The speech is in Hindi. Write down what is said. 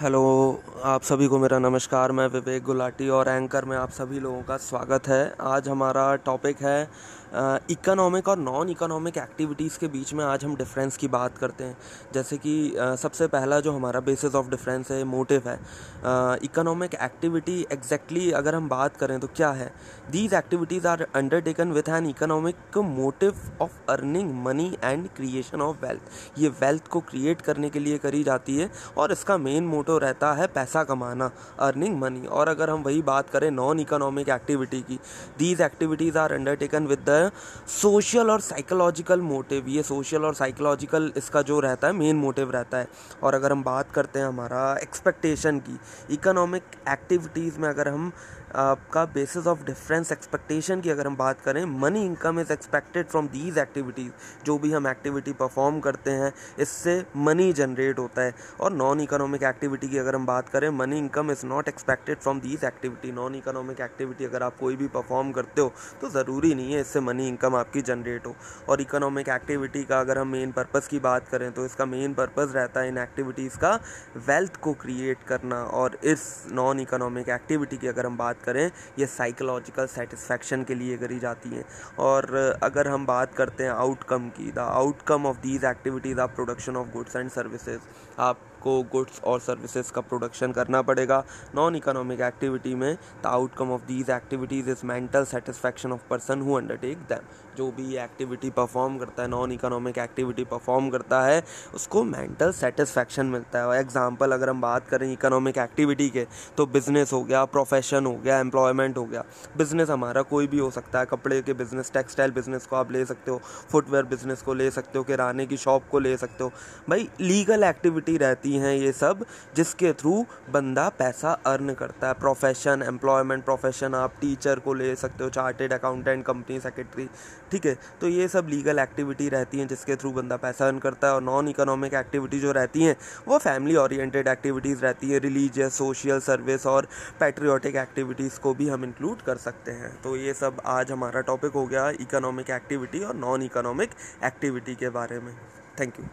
हेलो, आप सभी को मेरा नमस्कार, मैं विवेक गुलाटी और एंकर में आप सभी लोगों का स्वागत है। आज हमारा टॉपिक है इकोनॉमिक और नॉन इकोनॉमिक एक्टिविटीज़ के बीच में आज हम डिफरेंस की बात करते हैं। जैसे कि सबसे पहला जो हमारा बेसिस ऑफ़ डिफरेंस है मोटिव है। इकोनॉमिक एक्टिविटी एग्जैक्टली अगर हम बात करें तो क्या है? These activities are undertaken with an economic motive of earning money and creation of wealth ये वेल्थ को क्रिएट करने के लिए करी जाती है और इसका मेन मोटिव रहता है पैसा कमाना अर्निंग मनी और अगर हम वही बात करें नॉन इकोनॉमिक एक्टिविटी की these activities are undertaken with the social और साइकोलॉजिकल मोटिव ये सोशल और साइकोलॉजिकल इसका जो रहता है मेन मोटिव रहता है। और अगर हम बात करते हैं हमारा एक्सपेक्टेशन की इकोनॉमिक एक्टिविटीज़ में अगर हम, आपका बेसिस ऑफ़ डिफरेंस एक्सपेक्टेशन की अगर हम बात करें money income is expected from these activities जो भी हम एक्टिविटी परफॉर्म करते हैं, इससे मनी जनरेट होता है। और नॉन इकोनॉमिक एक्टिविटी की अगर हम बात करें money income is not expected from these activity non economic activity अगर आप कोई भी परफॉर्म करते हो तो ज़रूरी नहीं है इससे मनी इनकम आपकी जनरेट हो। और इकोनॉमिक एक्टिविटी का अगर हम मेन पर्पज़ की बात करें तो इसका मेन पर्पज़ रहता है इन एक्टिविटीज़ का वेल्थ को क्रिएट करना। और इस नॉन इकोनॉमिक एक्टिविटी की अगर हम बात करें, ये साइकोलॉजिकल सेटिस्फैक्शन के लिए करी जाती हैं। और अगर हम बात करते हैं आउटकम की the outcome of these activities are production of goods and services आपको गुड्स और सर्विसेज़ का प्रोडक्शन करना पड़ेगा। नॉन इकोनॉमिक एक्टिविटी में the outcome of these activities is mental satisfaction of person who undertake them जो भी एक्टिविटी परफॉर्म करता है नॉन इकोनॉमिक एक्टिविटी परफॉर्म करता है, उसको मेंटल सेटिस्फैक्शन मिलता है। और एग्जांपल अगर हम बात करें इकोनॉमिक एक्टिविटी के तो बिज़नेस हो गया प्रोफेशन हो गया एम्प्लॉयमेंट हो गया। बिज़नेस हमारा कोई भी हो सकता है, कपड़े के बिज़नेस टेक्सटाइल बिज़नेस को आप ले सकते हो फुटवेयर बिज़नेस को ले सकते हो, किराने की शॉप को ले सकते हो। भाई लीगल एक्टिविटी रहती हैं ये सब, जिसके थ्रू बंदा पैसा अर्न करता है। प्रोफेशन एम्प्लॉयमेंट प्रोफेशन आप टीचर को ले सकते हो चार्टेड अकाउंटेंट कंपनी सेक्रेटरी ठीक है? तो ये सब लीगल एक्टिविटी रहती हैं जिसके थ्रू बंदा पैसा अर्न करता है। और नॉन इकोनॉमिक एक्टिविटी जो रहती हैं, वो फैमिली ओरिएंटेड एक्टिविटीज़ रहती हैं। रिलीजियस सोशल सर्विस और पैट्रियोटिक एक्टिविटीज़ को भी हम इंक्लूड कर सकते हैं। तो ये सब आज हमारा टॉपिक हो गया इकोनॉमिक एक्टिविटी और नॉन इकोनॉमिक एक्टिविटी के बारे में। Thank you